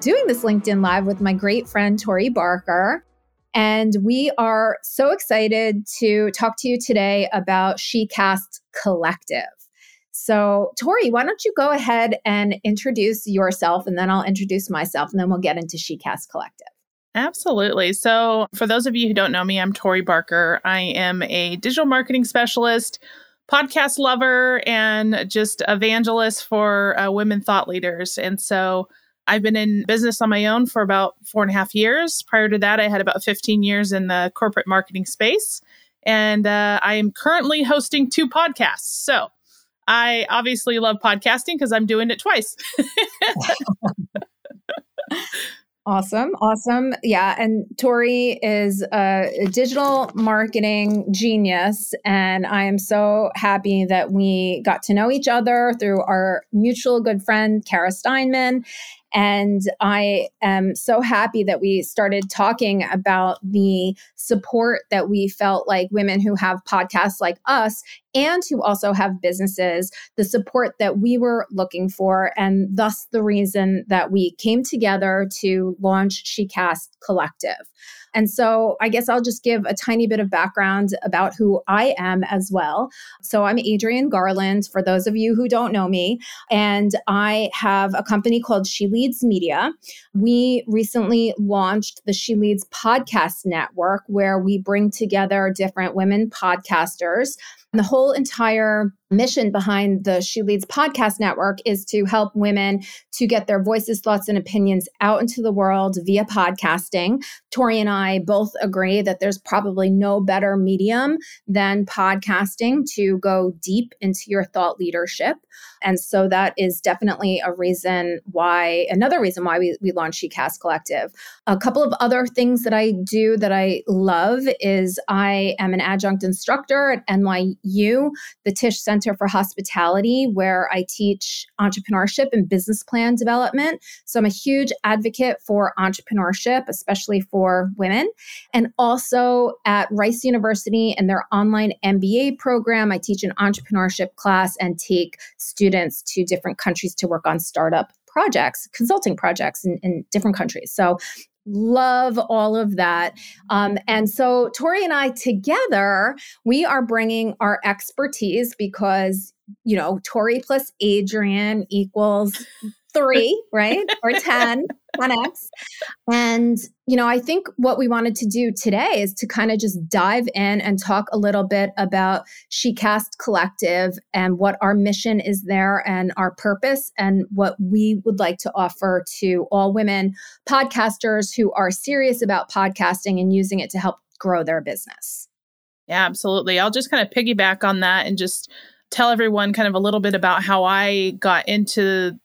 doing this LinkedIn Live with my great friend, Tori Barker. And we are so excited to talk to you today about SheCast Collective. So, Tori, why don't you go ahead and introduce yourself, and then I'll introduce myself, and then we'll get into SheCast Collective. Absolutely. So, for those of you who don't know me, I'm Tori Barker. I am a digital marketing specialist, podcast lover, and just evangelist for uh, women thought leaders. And so, I've been in business on my own for about four and a half years. Prior to that, I had about 15 years in the corporate marketing space. And uh, I am currently hosting two podcasts. So I obviously love podcasting because I'm doing it twice. Awesome. Awesome. Yeah. And Tori is a digital marketing genius. And I am so happy that we got to know each other through our mutual good friend, Kara Steinman. And I am so happy that we started talking about the support that we felt like women who have podcasts like us and who also have businesses, the support that we were looking for, and thus the reason that we came together to launch SheCast Collective. And so I guess I'll just give a tiny bit of background about who I am as well. So I'm Adrienne Garland, for those of you who don't know me, and I have a company called She Leads Media. We recently launched the She Leads Podcast Network, where we bring together different women podcasters the whole entire mission behind the She Leads podcast network is to help women to get their voices, thoughts, and opinions out into the world via podcasting. Tori and I both agree that there's probably no better medium than podcasting to go deep into your thought leadership. And so that is definitely a reason why, another reason why we, we launched SheCast Collective. A couple of other things that I do that I love is I am an adjunct instructor at NYU, the Tisch Center Center for Hospitality, where I teach entrepreneurship and business plan development. So I'm a huge advocate for entrepreneurship, especially for women. And also at Rice University and their online MBA program, I teach an entrepreneurship class and take students to different countries to work on startup projects, consulting projects in, in different countries. So love all of that. Um, and so Tori and I together, we are bringing our expertise because, you know, Tori plus Adrienne equals three, right? or 10, 10x. And, you know, I think what we wanted to do today is to kind of just dive in and talk a little bit about SheCast Collective and what our mission is there and our purpose and what we would like to offer to all women podcasters who are serious about podcasting and using it to help grow their business. Yeah, absolutely. I'll just kind of piggyback on that and just tell everyone kind of a little bit about how I got into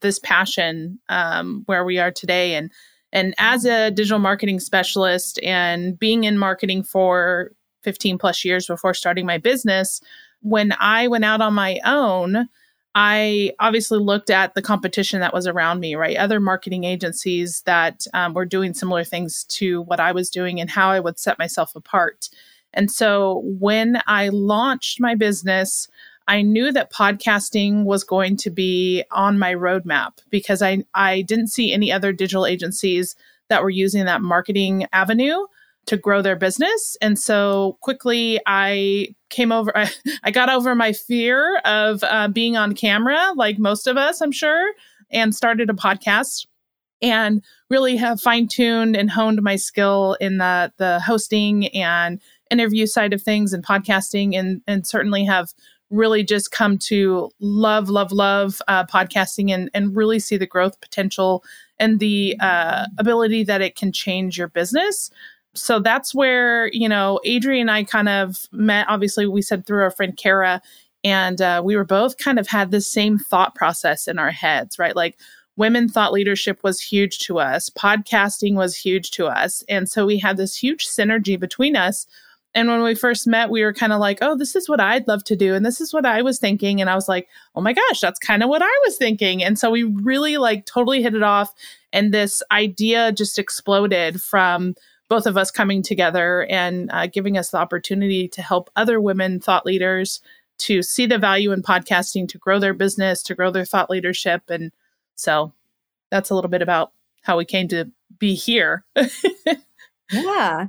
this passion um, where we are today. And and as a digital marketing specialist and being in marketing for 15 plus years before starting my business when i went out on my own i obviously looked at the competition that was around me right? Other marketing agencies that um, were doing similar things to what i was doing and how i would set myself apart. And so when i launched my business I knew that podcasting was going to be on my roadmap because I, I didn't see any other digital agencies that were using that marketing avenue to grow their business. And so quickly I came over, I, I got over my fear of uh, being on camera, like most of us, I'm sure, and started a podcast and really have fine tuned and honed my skill in the, the hosting and interview side of things and podcasting and and certainly have really just come to love love love uh, podcasting and and really see the growth potential and the uh, ability that it can change your business. So that's where you know adrienne and i kind of met obviously we said through our friend kara and uh, we were both kind of had the same thought process in our heads right? Like women thought leadership was huge to us podcasting was huge to us. And so we had this huge synergy between us and when we first met we were kind of like oh this is what i'd love to do and this is what i was thinking and i was like oh my gosh that's kind of what i was thinking and so we really like totally hit it off and this idea just exploded from both of us coming together and uh, giving us the opportunity to help other women thought leaders to see the value in podcasting, to grow their business, to grow their thought leadership. And so that's a little bit about how we came to be here. yeah.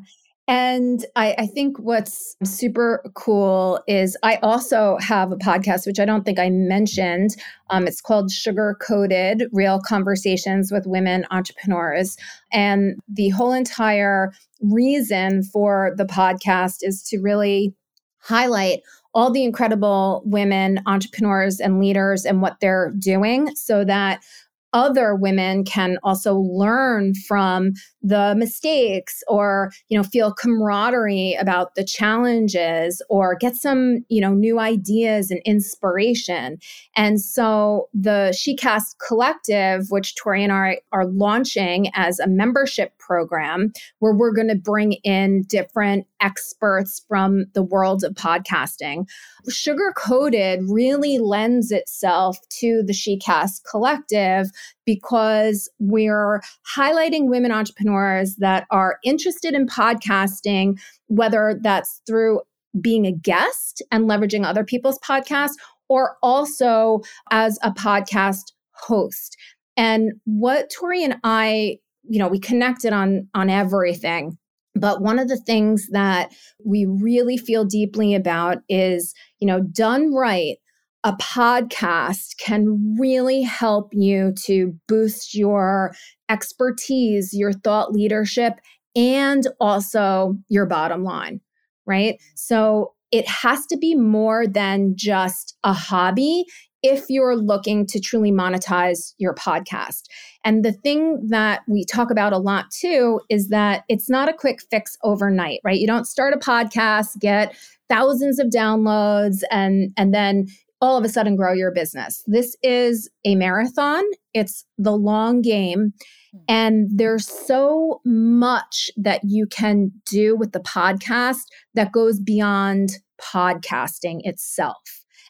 And I, I, think what's super cool is I also have a podcast, which I don't think I mentioned. Um, it's called Sugar Coated Real Conversations with Women Entrepreneurs. And the whole entire reason for the podcast is to really highlight all the incredible women entrepreneurs and leaders and what they're doing so that other women can also learn from the mistakes or you know feel camaraderie about the challenges or get some you know new ideas and inspiration. And so the shecast collective which tori and i are launching as a membership program where we're going to bring in different experts from the world of podcasting sugar coated really lends itself to the shecast collective because we're highlighting women entrepreneurs that are interested in podcasting, whether that's through being a guest and leveraging other people's podcasts or also as a podcast host. And what Tori and I, you know, we connected on on everything. But one of the things that we really feel deeply about is, you know, done right, a podcast can really help you to boost your expertise, your thought leadership, and also your bottom line, right? So it has to be more than just a hobby if you're looking to truly monetize your podcast. And the thing that we talk about a lot too is that it's not a quick fix overnight, right? You don't start a podcast, get thousands of downloads and and then all of a sudden grow your business. This is a marathon, it's the long game. Hmm. And there's so much that you can do with the podcast that goes beyond podcasting itself.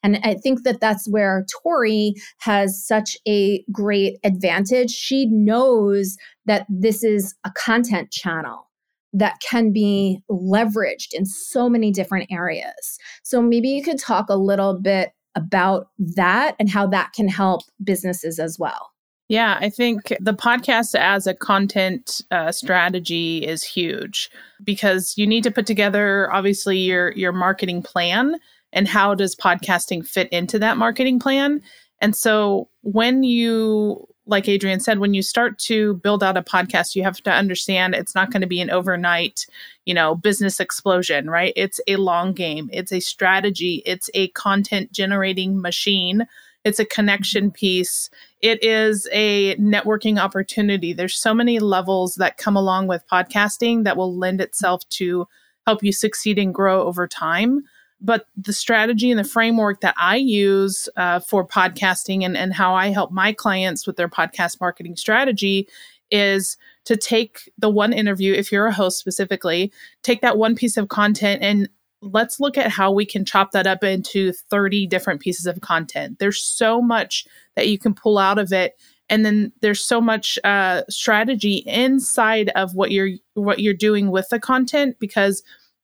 And I think that that's where Tori has such a great advantage. She knows that this is a content channel that can be leveraged in so many different areas. So maybe you could talk a little bit about that and how that can help businesses as well. Yeah, I think the podcast as a content uh, strategy is huge because you need to put together obviously your your marketing plan and how does podcasting fit into that marketing plan. And so when you like Adrienne said, when you start to build out a podcast, you have to understand it's not going to be an overnight, you know, business explosion, right? It's a long game. It's a strategy. It's a content generating machine. It's a connection mm-hmm. piece. It is a networking opportunity. There's so many levels that come along with podcasting that will lend itself to help you succeed and grow over time but the strategy and the framework that I use uh, for podcasting and, and how I help my clients with their podcast marketing strategy is to take the one interview, if you're a host specifically, take that one piece of content and let's look at how we can chop that up into 30 different pieces of content. There's so much that you can pull out of it. And then there's so much uh, strategy inside of what you're what you're doing with the content because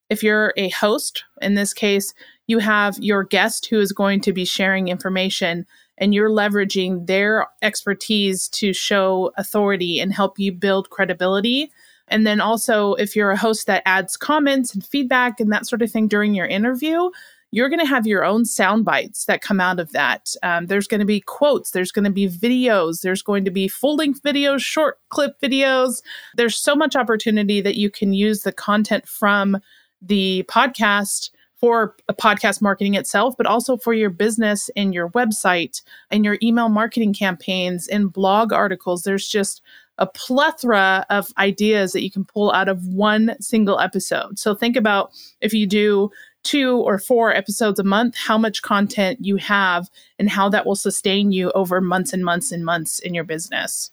if you're a host, in this case, you have your guest who is going to be sharing information and you're leveraging their expertise to show authority and help you build credibility. And then also, if you're a host that adds comments and feedback and that sort of thing during your interview, you're going to have your own sound bites that come out of that. Um, there's going to be quotes, there's going to be videos, there's going to be full length videos, short clip videos. There's so much opportunity that you can use the content from the podcast for podcast marketing itself, but also for your business and your website and your email marketing campaigns and blog articles. There's just a plethora of ideas that you can pull out of one single episode. So think about if you do two or four episodes a month, how much content you have and how that will sustain you over months and months and months in your business.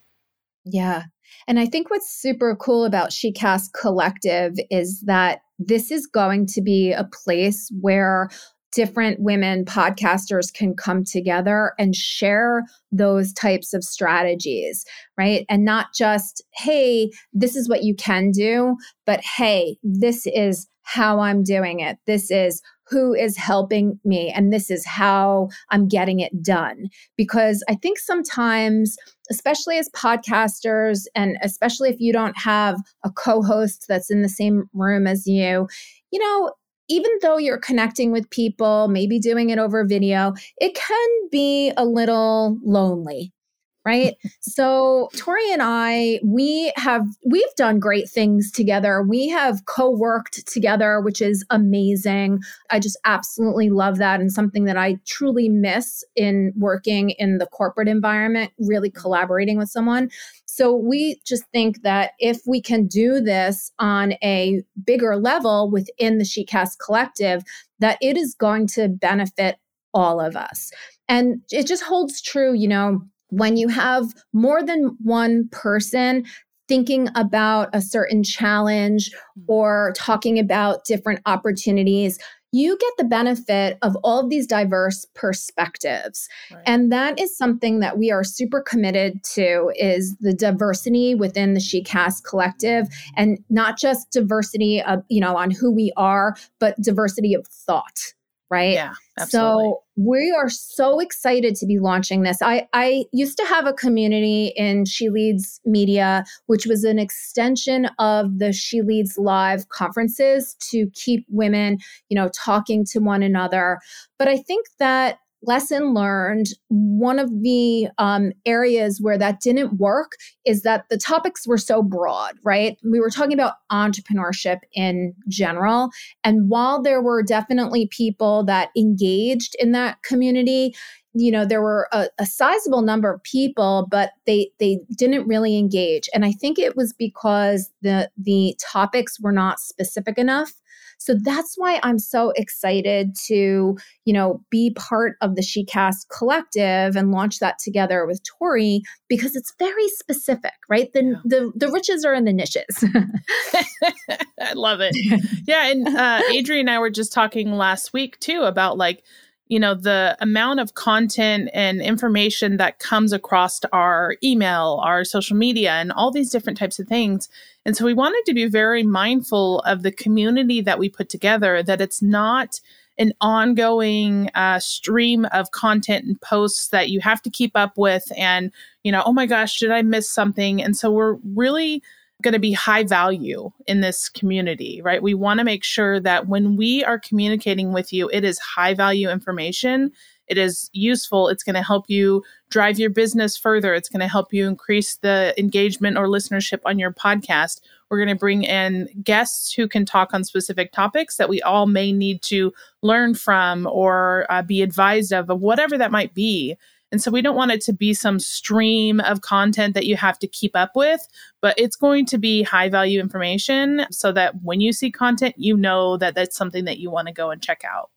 Yeah. And I think what's super cool about SheCast Collective is that this is going to be a place where different women podcasters can come together and share those types of strategies, right? And not just, hey, this is what you can do, but hey, this is how I'm doing it. This is who is helping me, and this is how I'm getting it done. Because I think sometimes, especially as podcasters, and especially if you don't have a co host that's in the same room as you, you know, even though you're connecting with people, maybe doing it over video, it can be a little lonely, right? so Tori and I, we have we've done great things together. We have co-worked together, which is amazing. I just absolutely love that and something that I truly miss in working in the corporate environment, really collaborating with someone. So we just think that if we can do this on a bigger level within the SheCast collective, that it is going to benefit all of us. And it just holds true, you know, when you have more than one person thinking about a certain challenge mm. or talking about different opportunities, you get the benefit of all of these diverse perspectives. Right. And that is something that we are super committed to is the diversity within the SheCast collective and not just diversity of, you know, on who we are, but diversity of thought right? Yeah, absolutely. So we are so excited to be launching this. I, I used to have a community in She Leads Media, which was an extension of the She Leads Live conferences to keep women, you know, talking to one another. But I think that lesson learned one of the um, areas where that didn't work is that the topics were so broad right? We were talking about entrepreneurship in general and while there were definitely people that engaged in that community you know there were a, a, sizable number of people but they they didn't really engage. And i think it was because the the topics were not specific enough so that's why I'm so excited to, you know, be part of the SheCast collective and launch that together with Tori because it's very specific, right? The yeah. the, the riches are in the niches. I love it. Yeah, and uh, Adrienne and I were just talking last week too about like you know the amount of content and information that comes across our email our social media and all these different types of things. And so we wanted to be very mindful of the community that we put together that it's not an ongoing uh, stream of content and posts that you have to keep up with and you know oh my gosh did i miss something? And so we're really going to be high value in this community, right? We want to make sure that when we are communicating with you, it is high value information. It is useful. It's going to help you drive your business further. It's going to help you increase the engagement or listenership on your podcast. We're going to bring in guests who can talk on specific topics that we all may need to learn from or uh, be advised of, of whatever that might be. And so we don't want it to be some stream of content that you have to keep up with, but it's going to be high value information so that when you see content, you know that that's something that you want to go and check out.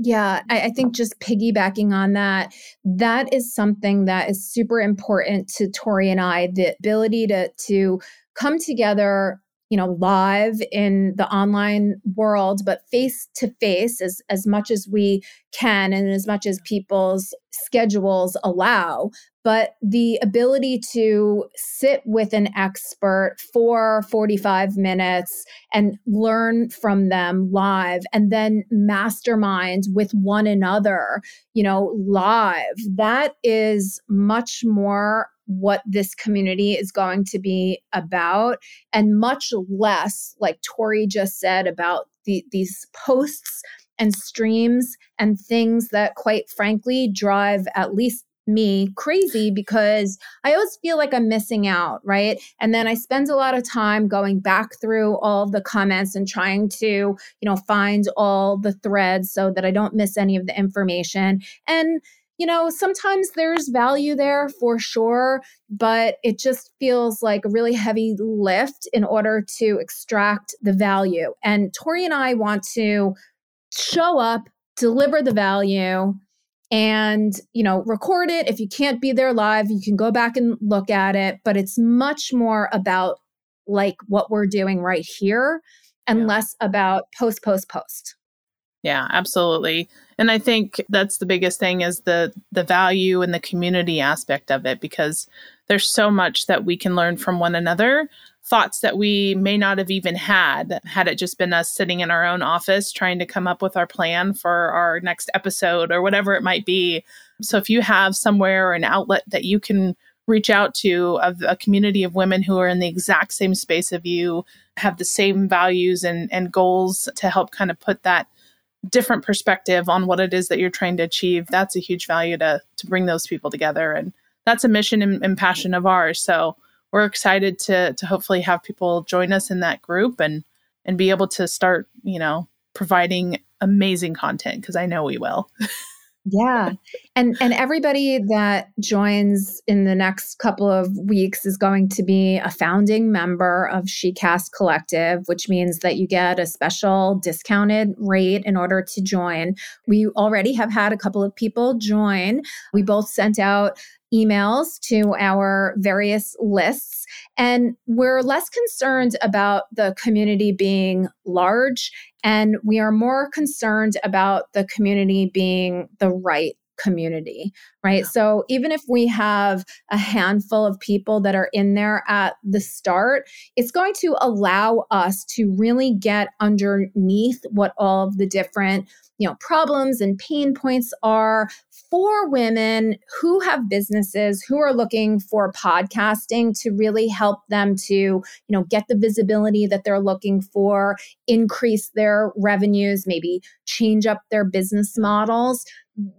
Yeah, I, I, think just piggybacking on that, that is something that is super important to Tori and I the ability to, to come together you know live in the online world but face to face as as much as we can and as much as people's schedules allow but the ability to sit with an expert for 45 minutes and learn from them live and then mastermind with one another you know live that is much more what this community is going to be about and much less like tori just said about the, these posts and streams and things that quite frankly drive at least me crazy because I always feel like I'm missing out, right? And then I spend a lot of time going back through all the comments and trying to, you know, find all the threads so that I don't miss any of the information. And you know, sometimes there's value there for sure, but it just feels like a really heavy lift in order to extract the value. And Tori and I want to show up, deliver the value, and you know record it. If you can't be there live you can go back and look at it but it's much more about like what we're doing right here and yeah. less about post post post. Yeah absolutely. And i think that's the biggest thing is the the value and the community aspect of it because there's so much that we can learn from one another thoughts that we may not have even had had it just been us sitting in our own office trying to come up with our plan for our next episode or whatever it might be. So if you have somewhere or an outlet that you can reach out to of a community of women who are in the exact same space of you, have the same values and, and goals to help kind of put that different perspective on what it is that you're trying to achieve, that's a huge value to to bring those people together. And that's a mission and, and passion of ours. So we're excited to to hopefully have people join us in that group and and be able to start, you know, providing amazing content because I know we will. yeah. And and everybody that joins in the next couple of weeks is going to be a founding member of SheCast Collective, which means that you get a special discounted rate in order to join. We already have had a couple of people join. We both sent out emails to our various lists. And we're less concerned about the community being large, and we are more concerned about the community being the right community, right? So even if we have a handful of people that are in there at the start, it's going to allow us to really get underneath what all of the different you know problems and pain points are for women who have businesses who are looking for podcasting to really help them to you know get the visibility that they're looking for increase their revenues maybe change up their business models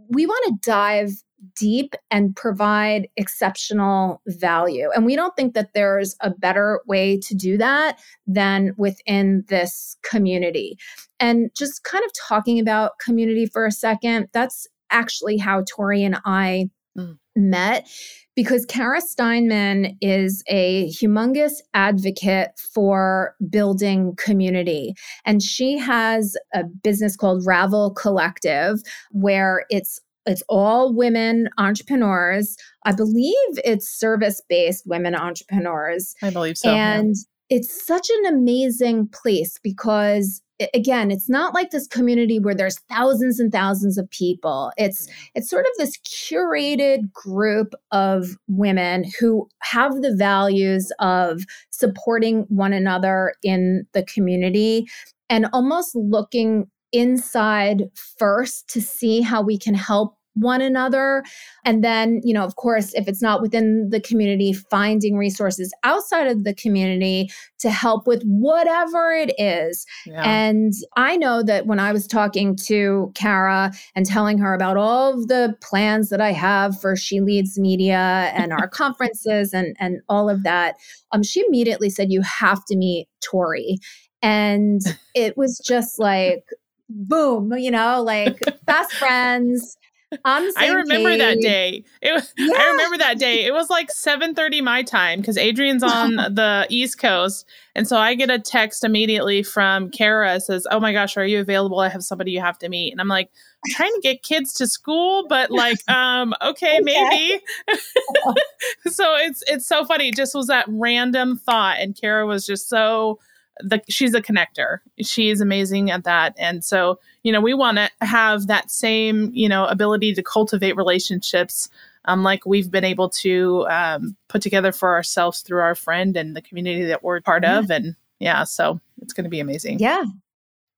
we want to dive deep and provide exceptional value. And we don't think that there's a better way to do that than within this community. And just kind of talking about community for a second, that's actually how Tori and I mm. Met because Kara Steinman is a humongous advocate for building community. And she has a business called Ravel Collective, where it's it's all women entrepreneurs. I believe it's service based women entrepreneurs. I believe so. And yeah. it's such an amazing place because again it's not like this community where there's thousands and thousands of people. It's it's sort of this curated group of women who have the values of supporting one another in the community and almost looking inside first to see how we can help one another. And then, you know, of course, if it's not within the community, finding resources outside of the community to help with whatever it is. Yeah. And I know that when I was talking to Kara and telling her about all of the plans that I have for She Leads Media and our conferences and, and all of that, um, she immediately said, You have to meet Tori. And it was just like, boom, you know, like best friends. I remember page. that day. It was, yeah. I remember that day. It was like 7:30 my time because Adrienne's on the East Coast, and so I get a text immediately from Kara says, "Oh my gosh, are you available? I have somebody you have to meet." And I'm like, I'm trying to get kids to school, but like, um, okay, maybe. so it's it's so funny. It just was that random thought, and Kara was just so the she's a connector. She is amazing at that. And so, you know, we want to have that same, you know, ability to cultivate relationships um, like we've been able to um, put together for ourselves through our friend and the community that we're part yeah. of. And yeah, so it's going to be amazing. Yeah.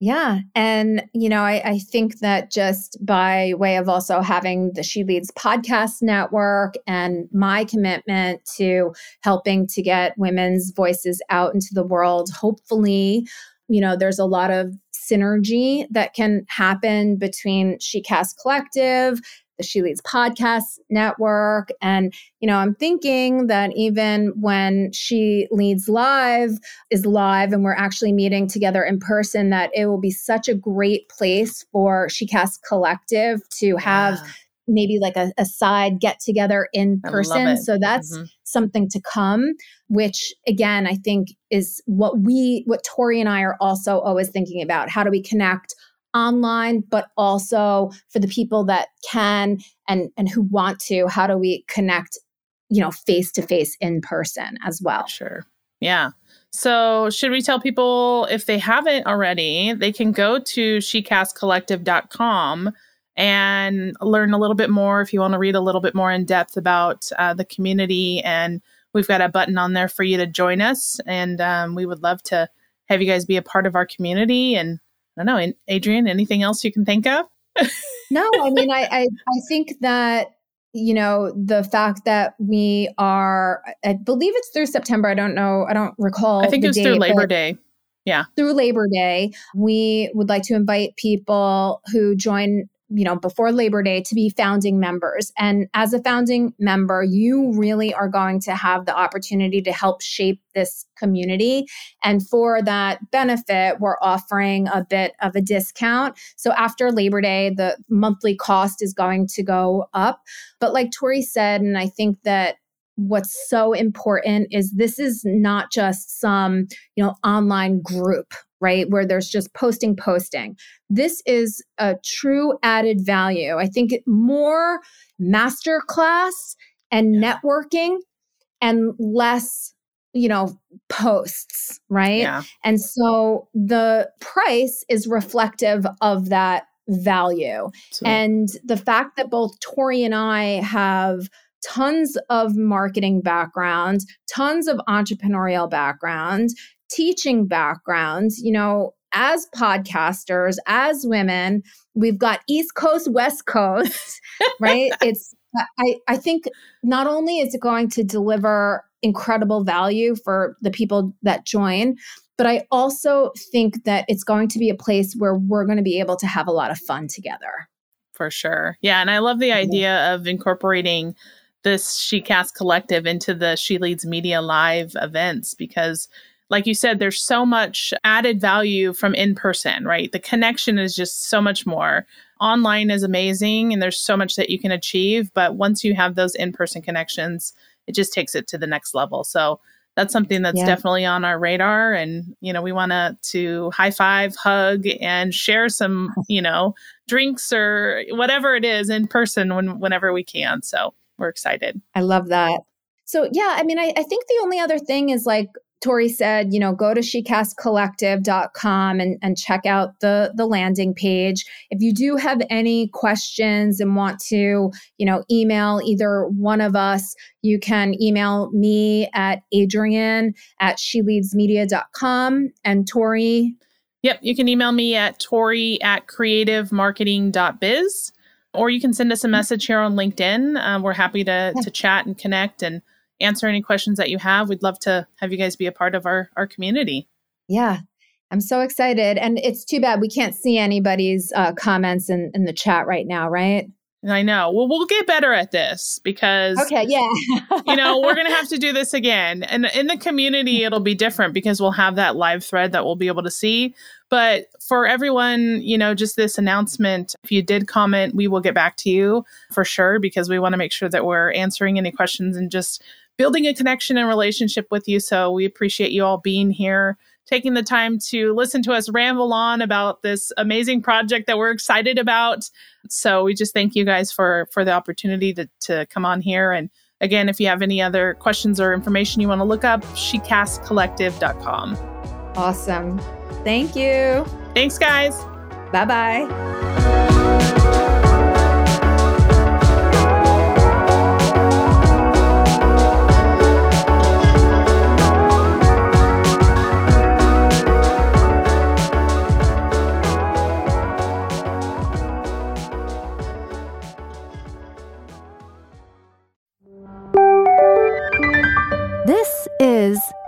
Yeah. And, you know, I, I, think that just by way of also having the She Leads podcast network and my commitment to helping to get women's voices out into the world, hopefully, you know, there's a lot of synergy that can happen between SheCast Collective, the She Leads podcast network. And, you know, I'm thinking that even when She Leads Live is live and we're actually meeting together in person, that it will be such a great place for SheCast Collective to have. Yeah maybe like a, a side get together in person. So that's mm-hmm. something to come, which again, I think is what we, what Tori and I are also always thinking about. How do we connect online, but also for the people that can and, and who want to, how do we connect, you know, face to face in person as well? Sure. Yeah. So, should we tell people if they haven't already, they can go to shecastcollective.com and learn a little bit more if you want to read a little bit more in depth about uh, the community. And we've got a button on there for you to join us. And um, we would love to have you guys be a part of our community. And I don't know, Adrienne, anything else you can think of? no, I mean, I, I, I think that you know the fact that we are i believe it's through september i don't know i don't recall i think it was date, through labor day. Yeah. through labor day we would like to invite people who join you know, before Labor Day to be founding members. And as a founding member, you really are going to have the opportunity to help shape this community. And for that benefit, we're offering a bit of a discount. So after Labor Day, the monthly cost is going to go up. But like Tori said, and I think that what's so important is this is not just some you know online group right? Where there's just posting, posting. This is a true added value. I think more masterclass and networking and less you know posts right yeah. and so the price is reflective of that value so. and the fact that both tori and i have tons of marketing background tons of entrepreneurial background teaching backgrounds, you know, as podcasters, as women, we've got East Coast, West Coast, right? it's, I, I think not only is it going to deliver incredible value for the people that join, but I also think that it's going to be a place where we're going to be able to have a lot of fun together. For sure. Yeah. And I love the idea of incorporating this SheCast collective into the She Leads Media Live events because like you said, there's so much added value from in person, right? The connection is just so much more. Online is amazing and there's so much that you can achieve. But once you have those in person connections, it just takes it to the next level. So that's something that's yeah. definitely on our radar. And, you know, we want to to high five, hug, and share some, you know, drinks or whatever it is in person when, whenever we can. So we're excited. I love that. So yeah, I mean, I, I think the only other thing is like Tori said, you know, go to shecastcollective.com and, and check out the, the landing page. If you do have any questions and want to, you know, email either one of us, you can email me at Adrienne at sheleadsmedia.com and Tori. Yep, you can email me at Tori at creativemarketing.biz or you can send us a message here on LinkedIn. Um, we're happy to, to chat and connect and answer any questions that you have. We'd love to have you guys be a part of our, our community. Yeah. I'm so excited. And it's too bad we can't see anybody's uh, comments in, in the chat right now, right? I know. Well, we'll get better at this because okay, yeah, you know, we're gonna have to do this again, and in the community, it'll be different because we'll have that live thread that we'll be able to see. But for everyone, you know, just this announcement. If you did comment, we will get back to you for sure because we want to make sure that we're answering any questions and just building a connection and relationship with you. So we appreciate you all being here, taking the time to listen to us ramble on about this amazing project that we're excited about. So we just thank you guys for for the opportunity to to come on here. And again, if you have any other questions or information you want to look up, shecastcollective.com. Awesome. Thank you. Thanks, guys. Bye bye.